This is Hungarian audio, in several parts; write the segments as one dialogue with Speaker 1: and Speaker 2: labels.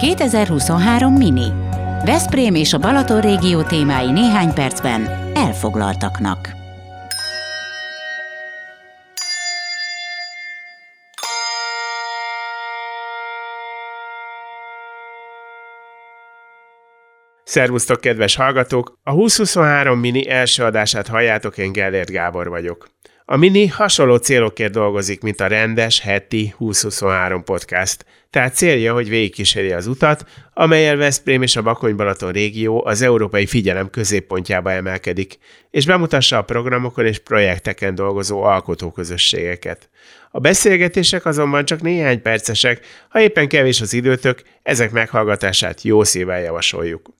Speaker 1: 2023 Mini. Veszprém és a Balaton régió témái néhány percben elfoglaltaknak.
Speaker 2: Szervusztok, kedves hallgatók! A 2023 Mini első adását halljátok, én Gellért Gábor vagyok. A Mini hasonló célokért dolgozik, mint a rendes, heti 2023 podcast, tehát célja, hogy végigkíséri az utat, amelyel Veszprém és a Bakony-Balaton régió az európai figyelem középpontjába emelkedik, és bemutassa a programokon és projekteken dolgozó alkotóközösségeket. A beszélgetések azonban csak néhány percesek, ha éppen kevés az időtök, ezek meghallgatását jó szívvel javasoljuk.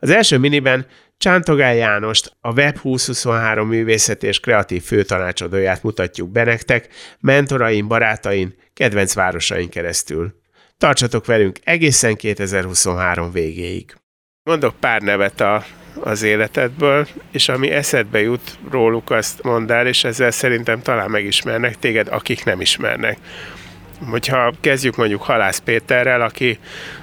Speaker 2: Az első miniben Csántogál Jánost, a Web 2023 művészet és kreatív főtanácsadóját mutatjuk be nektek, mentorain, barátain, kedvenc városain keresztül. Tartsatok velünk egészen 2023 végéig. Mondok pár nevet a, az életedből, és ami eszedbe jut róluk, azt mondd el, és ezzel szerintem talán megismernek téged, akik nem ismernek. Hogyha kezdjük mondjuk Halász Péterrel, aki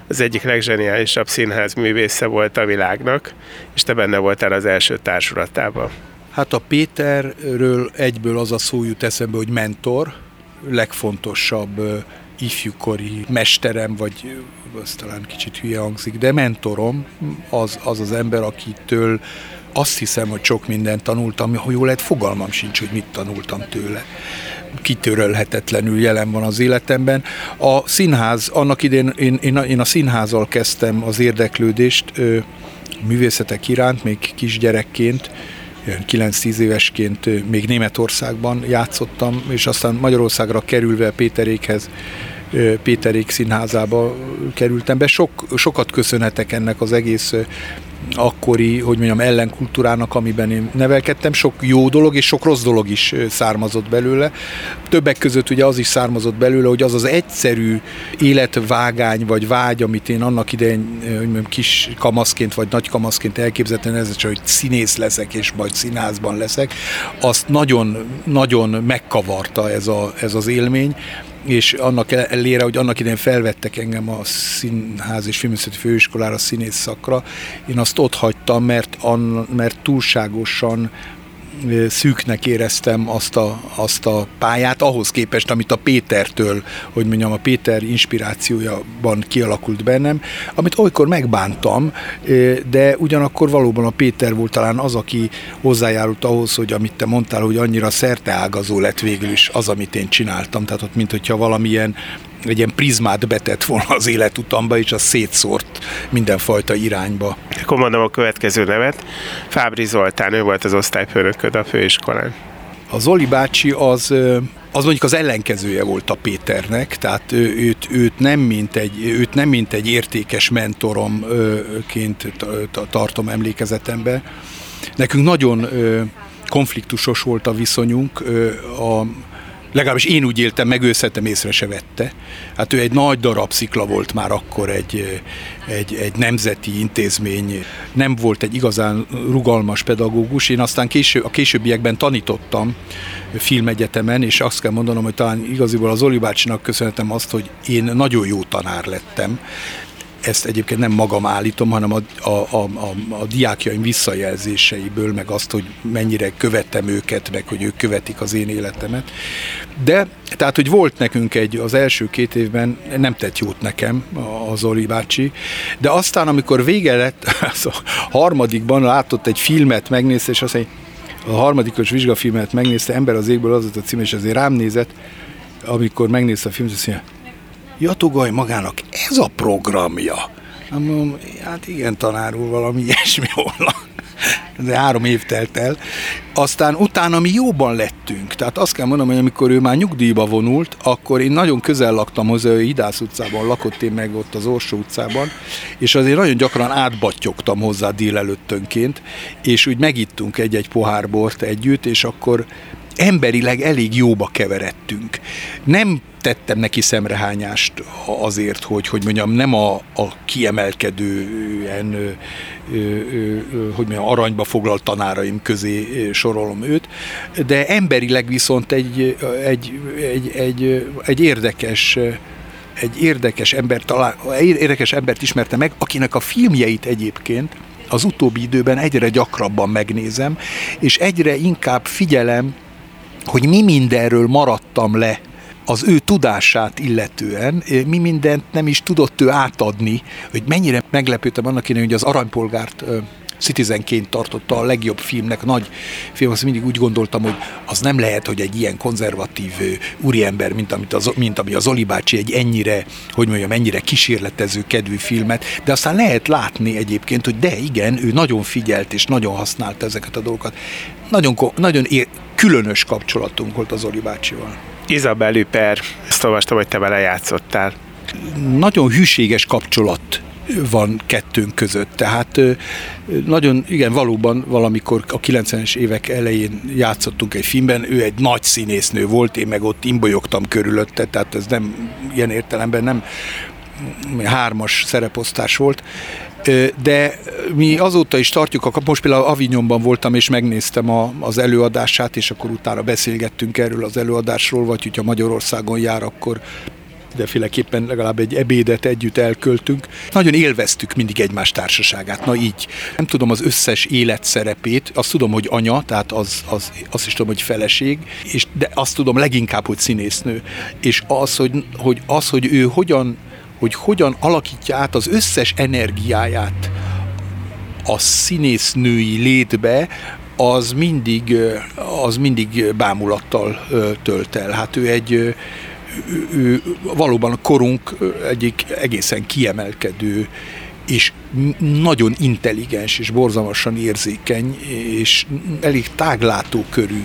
Speaker 2: az egyik legzseniálisabb színház művésze volt a világnak, és te benne voltál az első társulatában.
Speaker 3: Hát a Péterről egyből az a szó jut eszembe, hogy mentor, legfontosabb ifjúkori mesterem, vagy az talán kicsit hülye hangzik, de mentorom az az, az ember, akitől azt hiszem, hogy sok mindent tanultam, ha jól lehet, fogalmam sincs, hogy mit tanultam tőle kitörölhetetlenül jelen van az életemben. A színház, annak idén én, én, én a színházal kezdtem az érdeklődést ö, művészetek iránt, még kisgyerekként, 9-10 évesként még Németországban játszottam, és aztán Magyarországra kerülve Péterékhez Péterék színházába kerültem be. Sok, sokat köszönhetek ennek az egész akkori, hogy mondjam, ellenkultúrának, amiben én nevelkedtem. Sok jó dolog és sok rossz dolog is származott belőle. Többek között ugye az is származott belőle, hogy az az egyszerű életvágány vagy vágy, amit én annak idején hogy mondjam, kis kamaszként vagy nagy kamaszként elképzeltem, ez csak, hogy színész leszek és majd színházban leszek, azt nagyon, nagyon megkavarta ez, a, ez az élmény, és annak elére, hogy annak idején felvettek engem a Színház és Filmvészeti Főiskolára színész szakra, én azt ott hagytam, mert, an, mert túlságosan szűknek éreztem azt a, azt a pályát, ahhoz képest, amit a Pétertől, hogy mondjam, a Péter inspirációjában kialakult bennem, amit olykor megbántam, de ugyanakkor valóban a Péter volt talán az, aki hozzájárult ahhoz, hogy amit te mondtál, hogy annyira szerteágazó lett végül is az, amit én csináltam. Tehát ott, mint hogyha valamilyen egy ilyen prizmát betett volna az életutamba, és az szétszórt mindenfajta irányba.
Speaker 2: Akkor mondom a következő nevet. Fábri Zoltán, ő volt az osztályfőnököd a főiskolán.
Speaker 3: A Zoli bácsi az az mondjuk az ellenkezője volt a Péternek, tehát őt, őt, nem, mint egy, őt nem mint egy értékes mentoromként tartom emlékezetembe. Nekünk nagyon konfliktusos volt a viszonyunk. A, legalábbis én úgy éltem meg, ő szerintem észre se vette. Hát ő egy nagy darab szikla volt már akkor egy, egy, egy nemzeti intézmény, nem volt egy igazán rugalmas pedagógus. Én aztán késő, a későbbiekben tanítottam filmegyetemen, és azt kell mondanom, hogy talán igaziból az Oli bácsinak köszönhetem azt, hogy én nagyon jó tanár lettem ezt egyébként nem magam állítom, hanem a, a, a, a, a diákjaim visszajelzéseiből, meg azt, hogy mennyire követtem őket, meg hogy ők követik az én életemet. De, tehát, hogy volt nekünk egy, az első két évben nem tett jót nekem az Zoli bácsi, de aztán, amikor vége lett, az a harmadikban látott egy filmet, megnézte, és azt mondja, a harmadikos vizsgafilmet megnézte, Ember az égből az a cím, és azért rám nézett, amikor megnézte a filmet, azt mondja, Jatogaj magának ez a programja. Mondom, hát igen, tanár úr, valami ilyesmi volna. De három év telt el. Aztán utána mi jóban lettünk. Tehát azt kell mondanom, hogy amikor ő már nyugdíjba vonult, akkor én nagyon közel laktam hozzá, ő Idász utcában lakott, én meg ott az Orsó utcában, és azért nagyon gyakran átbattyogtam hozzá délelőttönként, és úgy megittunk egy-egy pohár bort együtt, és akkor emberileg elég jóba keveredtünk. Nem tettem neki szemrehányást azért, hogy, hogy mondjam, nem a, a kiemelkedő ilyen, ö, ö, ö, hogy mondjam, aranyba foglalt tanáraim közé sorolom őt, de emberileg viszont egy, egy, egy, egy, egy érdekes egy érdekes, ember talál, érdekes embert ismerte meg, akinek a filmjeit egyébként az utóbbi időben egyre gyakrabban megnézem, és egyre inkább figyelem, hogy mi mindenről maradtam le az ő tudását illetően, mi mindent nem is tudott ő átadni, hogy mennyire meglepődtem annak én, hogy az aranypolgárt Citizenként tartotta a legjobb filmnek, nagy film, azt mindig úgy gondoltam, hogy az nem lehet, hogy egy ilyen konzervatív úriember, mint, amit az, mint ami az Oli bácsi, egy ennyire, hogy mondjam, ennyire kísérletező kedvű filmet, de aztán lehet látni egyébként, hogy de igen, ő nagyon figyelt és nagyon használta ezeket a dolgokat. Nagyon, nagyon ér, különös kapcsolatunk volt az Oli bácsival.
Speaker 2: Isabel Üper, ezt olvastam, hogy te vele játszottál.
Speaker 3: Nagyon hűséges kapcsolat van kettőnk között. Tehát nagyon, igen, valóban valamikor a 90-es évek elején játszottunk egy filmben, ő egy nagy színésznő volt, én meg ott imbolyogtam körülötte, tehát ez nem ilyen értelemben nem hármas szereposztás volt, de mi azóta is tartjuk, a, most például Avignonban voltam, és megnéztem a, az előadását, és akkor utána beszélgettünk erről az előadásról, vagy hogyha Magyarországon jár, akkor mindenféleképpen legalább egy ebédet együtt elköltünk. Nagyon élveztük mindig egymás társaságát, na így. Nem tudom az összes életszerepét, azt tudom, hogy anya, tehát az, az, azt is tudom, hogy feleség, és, de azt tudom leginkább, hogy színésznő. És az, hogy, hogy, az, hogy ő hogyan, hogy hogyan alakítja át az összes energiáját a színésznői létbe, az mindig, az mindig bámulattal tölt el. Hát ő egy, ő valóban a korunk egyik egészen kiemelkedő és nagyon intelligens és borzalmasan érzékeny és elég táglátó körű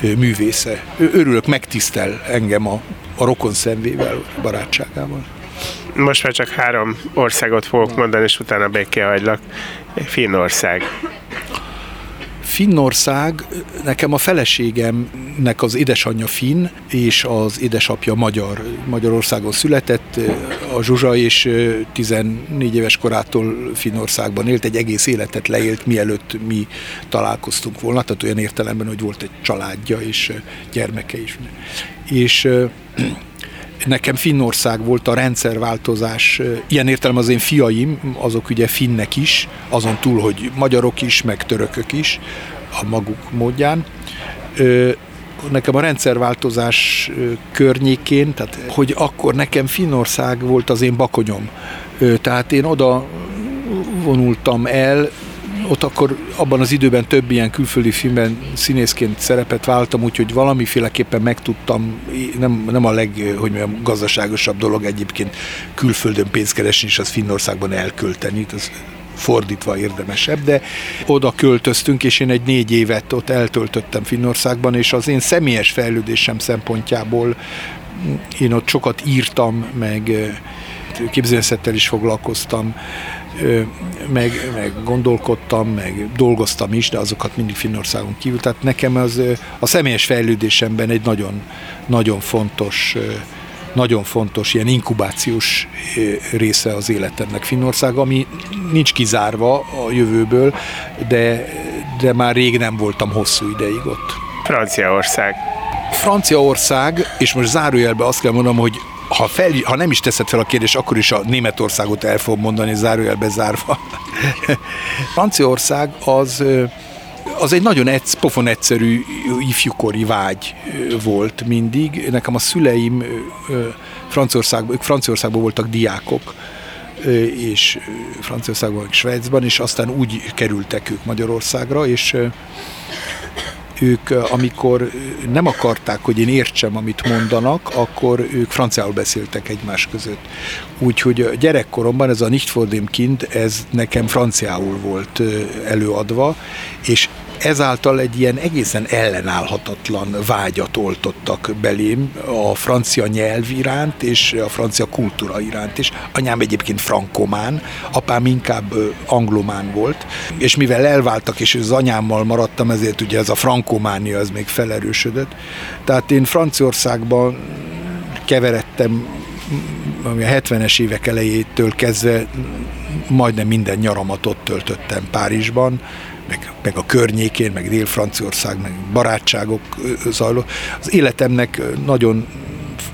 Speaker 3: művésze. Örülök, megtisztel engem a, a rokon szemvével, barátságával.
Speaker 2: Most már csak három országot fogok mondani, és utána béké hagylak. Finnország.
Speaker 3: Finnország, nekem a feleségemnek az édesanyja finn, és az édesapja magyar. Magyarországon született, a Zsuzsa és 14 éves korától Finnországban élt, egy egész életet leélt, mielőtt mi találkoztunk volna, tehát olyan értelemben, hogy volt egy családja és gyermeke is. És nekem Finnország volt a rendszerváltozás, ilyen értelem az én fiaim, azok ugye finnek is, azon túl, hogy magyarok is, meg törökök is, a maguk módján. Nekem a rendszerváltozás környékén, tehát hogy akkor nekem Finnország volt az én bakonyom. Tehát én oda vonultam el, ott akkor abban az időben több ilyen külföldi filmben színészként szerepet váltam, úgyhogy valamiféleképpen megtudtam, nem, nem a leg, hogy mondjam, gazdaságosabb dolog egyébként külföldön pénzt keresni, és az Finnországban elkölteni, az fordítva érdemesebb, de oda költöztünk, és én egy négy évet ott eltöltöttem Finnországban, és az én személyes fejlődésem szempontjából én ott sokat írtam, meg képzőszettel is foglalkoztam, meg, meg gondolkodtam, meg dolgoztam is, de azokat mindig Finnországon kívül. Tehát nekem az a személyes fejlődésemben egy nagyon, nagyon fontos nagyon fontos ilyen inkubációs része az életemnek Finnország, ami nincs kizárva a jövőből, de, de már rég nem voltam hosszú ideig ott.
Speaker 2: Franciaország.
Speaker 3: Franciaország, és most zárójelben azt kell mondanom, hogy ha, fel, ha nem is teszed fel a kérdést, akkor is a Németországot el fogom mondani, zárójelbe zárva. Franciaország az az egy nagyon egysz, pofon egyszerű ifjúkori vágy volt mindig. Nekem a szüleim Franciaországban, ők Franciaországban voltak diákok, és Franciaországban, Svájcban, és aztán úgy kerültek ők Magyarországra, és ők, amikor nem akarták, hogy én értsem, amit mondanak, akkor ők franciául beszéltek egymás között. Úgyhogy gyerekkoromban ez a Nicht Kind, ez nekem franciául volt előadva, és ezáltal egy ilyen egészen ellenállhatatlan vágyat oltottak belém a francia nyelv iránt és a francia kultúra iránt is. Anyám egyébként frankomán, apám inkább anglomán volt, és mivel elváltak, és az anyámmal maradtam, ezért ugye ez a frankománia az még felerősödött. Tehát én Franciaországban keveredtem a 70-es évek elejétől kezdve majdnem minden nyaramat ott töltöttem Párizsban, meg, meg a környékén, meg Dél-Franciaország, meg barátságok zajló. Az életemnek nagyon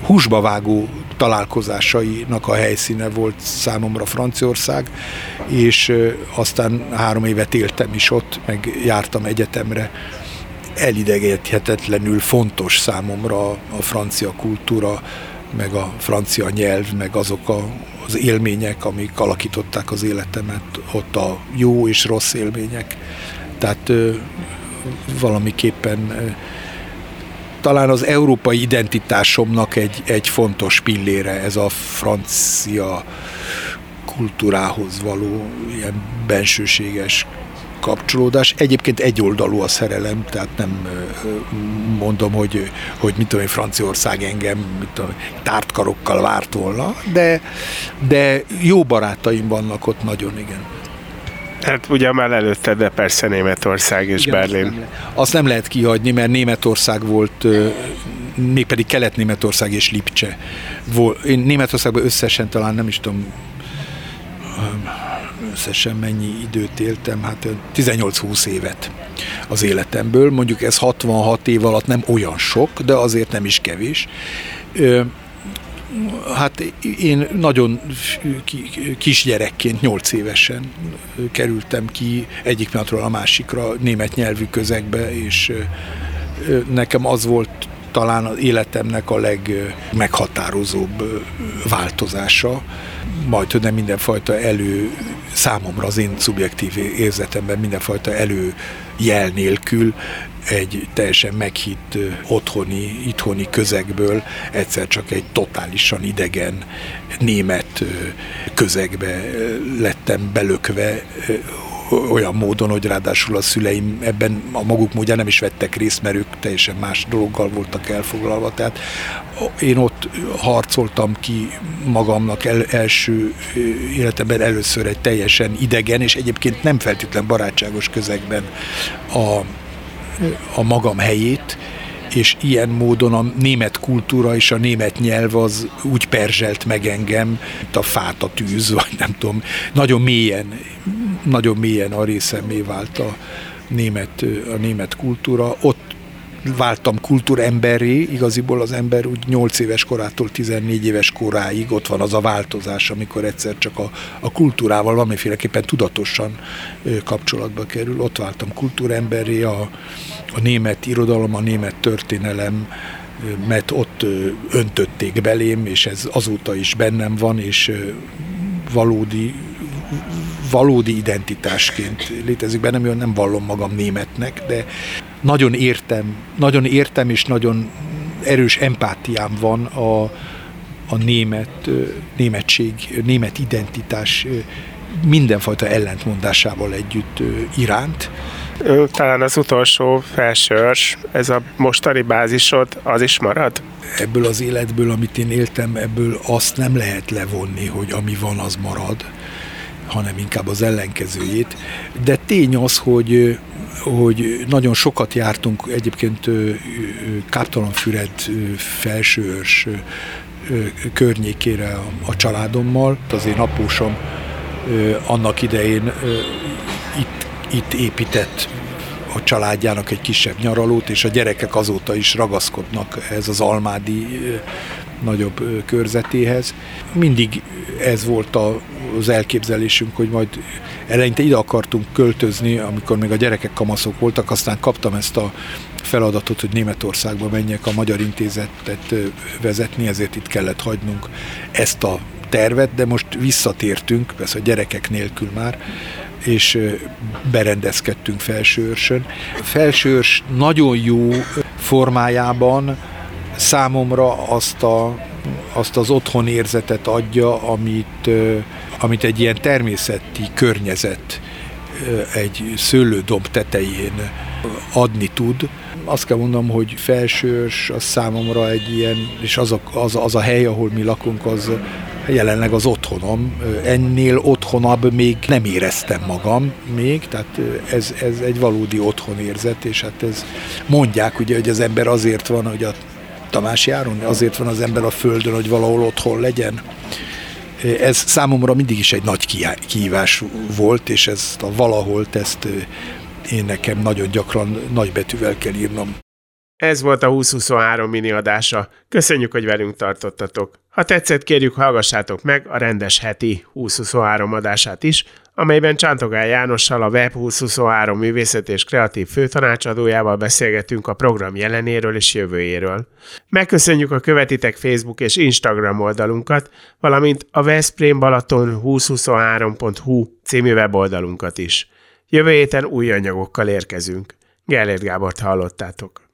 Speaker 3: húsba vágó találkozásainak a helyszíne volt számomra Franciaország, és aztán három évet éltem is ott, meg jártam egyetemre. Elidegethetetlenül fontos számomra a francia kultúra, meg a francia nyelv, meg azok a, az élmények, amik alakították az életemet, ott a jó és rossz élmények. Tehát valamiképpen talán az európai identitásomnak egy, egy fontos pillére ez a francia kultúrához való ilyen bensőséges kapcsolódás. Egyébként egyoldalú a szerelem, tehát nem mondom, hogy, hogy mit tudom, Franciaország engem mit tudom, tártkarokkal várt volna, de, de jó barátaim vannak ott nagyon, igen.
Speaker 2: Hát ugye már előtte, de persze Németország és Igen, Berlin. Azt nem,
Speaker 3: azt nem lehet kihagyni, mert Németország volt, mégpedig Kelet-Németország és Lipcse. Én Németországban összesen talán nem is tudom, összesen mennyi időt éltem, hát 18-20 évet az életemből. Mondjuk ez 66 év alatt nem olyan sok, de azért nem is kevés. Hát én nagyon kisgyerekként, 8 évesen kerültem ki egyik pillanatról a másikra német nyelvű közegbe, és nekem az volt talán az életemnek a legmeghatározóbb változása, majd hogy nem mindenfajta elő, számomra az én szubjektív érzetemben mindenfajta elő jel nélkül egy teljesen meghitt otthoni, itthoni közegből egyszer csak egy totálisan idegen német közegbe lettem belökve, olyan módon, hogy ráadásul a szüleim ebben a maguk módján nem is vettek részt, mert ők teljesen más dologgal voltak elfoglalva. Tehát én ott harcoltam ki magamnak el, első életemben először egy teljesen idegen, és egyébként nem feltétlen barátságos közegben a, a magam helyét, és ilyen módon a német kultúra és a német nyelv az úgy perzselt meg engem, mint a fát a tűz, vagy nem tudom, nagyon mélyen, nagyon mélyen a részemé vált a német, a német kultúra. Ott váltam kultúremberré, igaziból az ember úgy 8 éves korától 14 éves koráig ott van az a változás, amikor egyszer csak a, a kultúrával valamiféleképpen tudatosan kapcsolatba kerül. Ott váltam kultúremberré, a, a német irodalom, a német történelem, mert ott öntötték belém, és ez azóta is bennem van, és valódi valódi identitásként létezik bennem, nem vallom magam németnek, de nagyon értem, nagyon értem és nagyon erős empátiám van a, a német, németség, német identitás mindenfajta ellentmondásával együtt iránt.
Speaker 2: Talán az utolsó felsőrs, ez a mostani bázisod, az is marad?
Speaker 3: Ebből az életből, amit én éltem, ebből azt nem lehet levonni, hogy ami van, az marad, hanem inkább az ellenkezőjét. De tény az, hogy hogy nagyon sokat jártunk egyébként Káptalanfüred felsőörs környékére a családommal. Az én apósom annak idején itt, itt épített a családjának egy kisebb nyaralót, és a gyerekek azóta is ragaszkodnak ez az almádi nagyobb körzetéhez. Mindig ez volt a, az elképzelésünk, hogy majd eleinte ide akartunk költözni, amikor még a gyerekek kamaszok voltak, aztán kaptam ezt a feladatot, hogy Németországba menjek a Magyar Intézetet vezetni, ezért itt kellett hagynunk ezt a tervet, de most visszatértünk, persze a gyerekek nélkül már, és berendezkedtünk Felsőörsön. Felsőörs nagyon jó formájában számomra azt, a, azt az otthon érzetet adja, amit, amit egy ilyen természeti környezet egy szőlődomb tetején adni tud. Azt kell mondom, hogy felsős az számomra egy ilyen, és az a, az, az a hely, ahol mi lakunk, az jelenleg az otthonom. Ennél otthonabb még nem éreztem magam még, tehát ez, ez egy valódi otthonérzet, és hát ez mondják ugye, hogy az ember azért van, hogy a Tamás járon, azért van az ember a földön, hogy valahol otthon legyen. Ez számomra mindig is egy nagy kihívás volt, és ezt a valahol ezt én nekem nagyon gyakran nagybetűvel kell írnom.
Speaker 2: Ez volt a 2023 mini adása. Köszönjük, hogy velünk tartottatok. Ha tetszett, kérjük hallgassátok meg a rendes heti 2023 adását is, amelyben Csántogál Jánossal a Web 2023 művészet és kreatív főtanácsadójával beszélgetünk a program jelenéről és jövőjéről. Megköszönjük a Követitek Facebook és Instagram oldalunkat, valamint a Veszprém Balaton 2023.hu című weboldalunkat is. Jövő héten új anyagokkal érkezünk. Gellért Gábort hallottátok.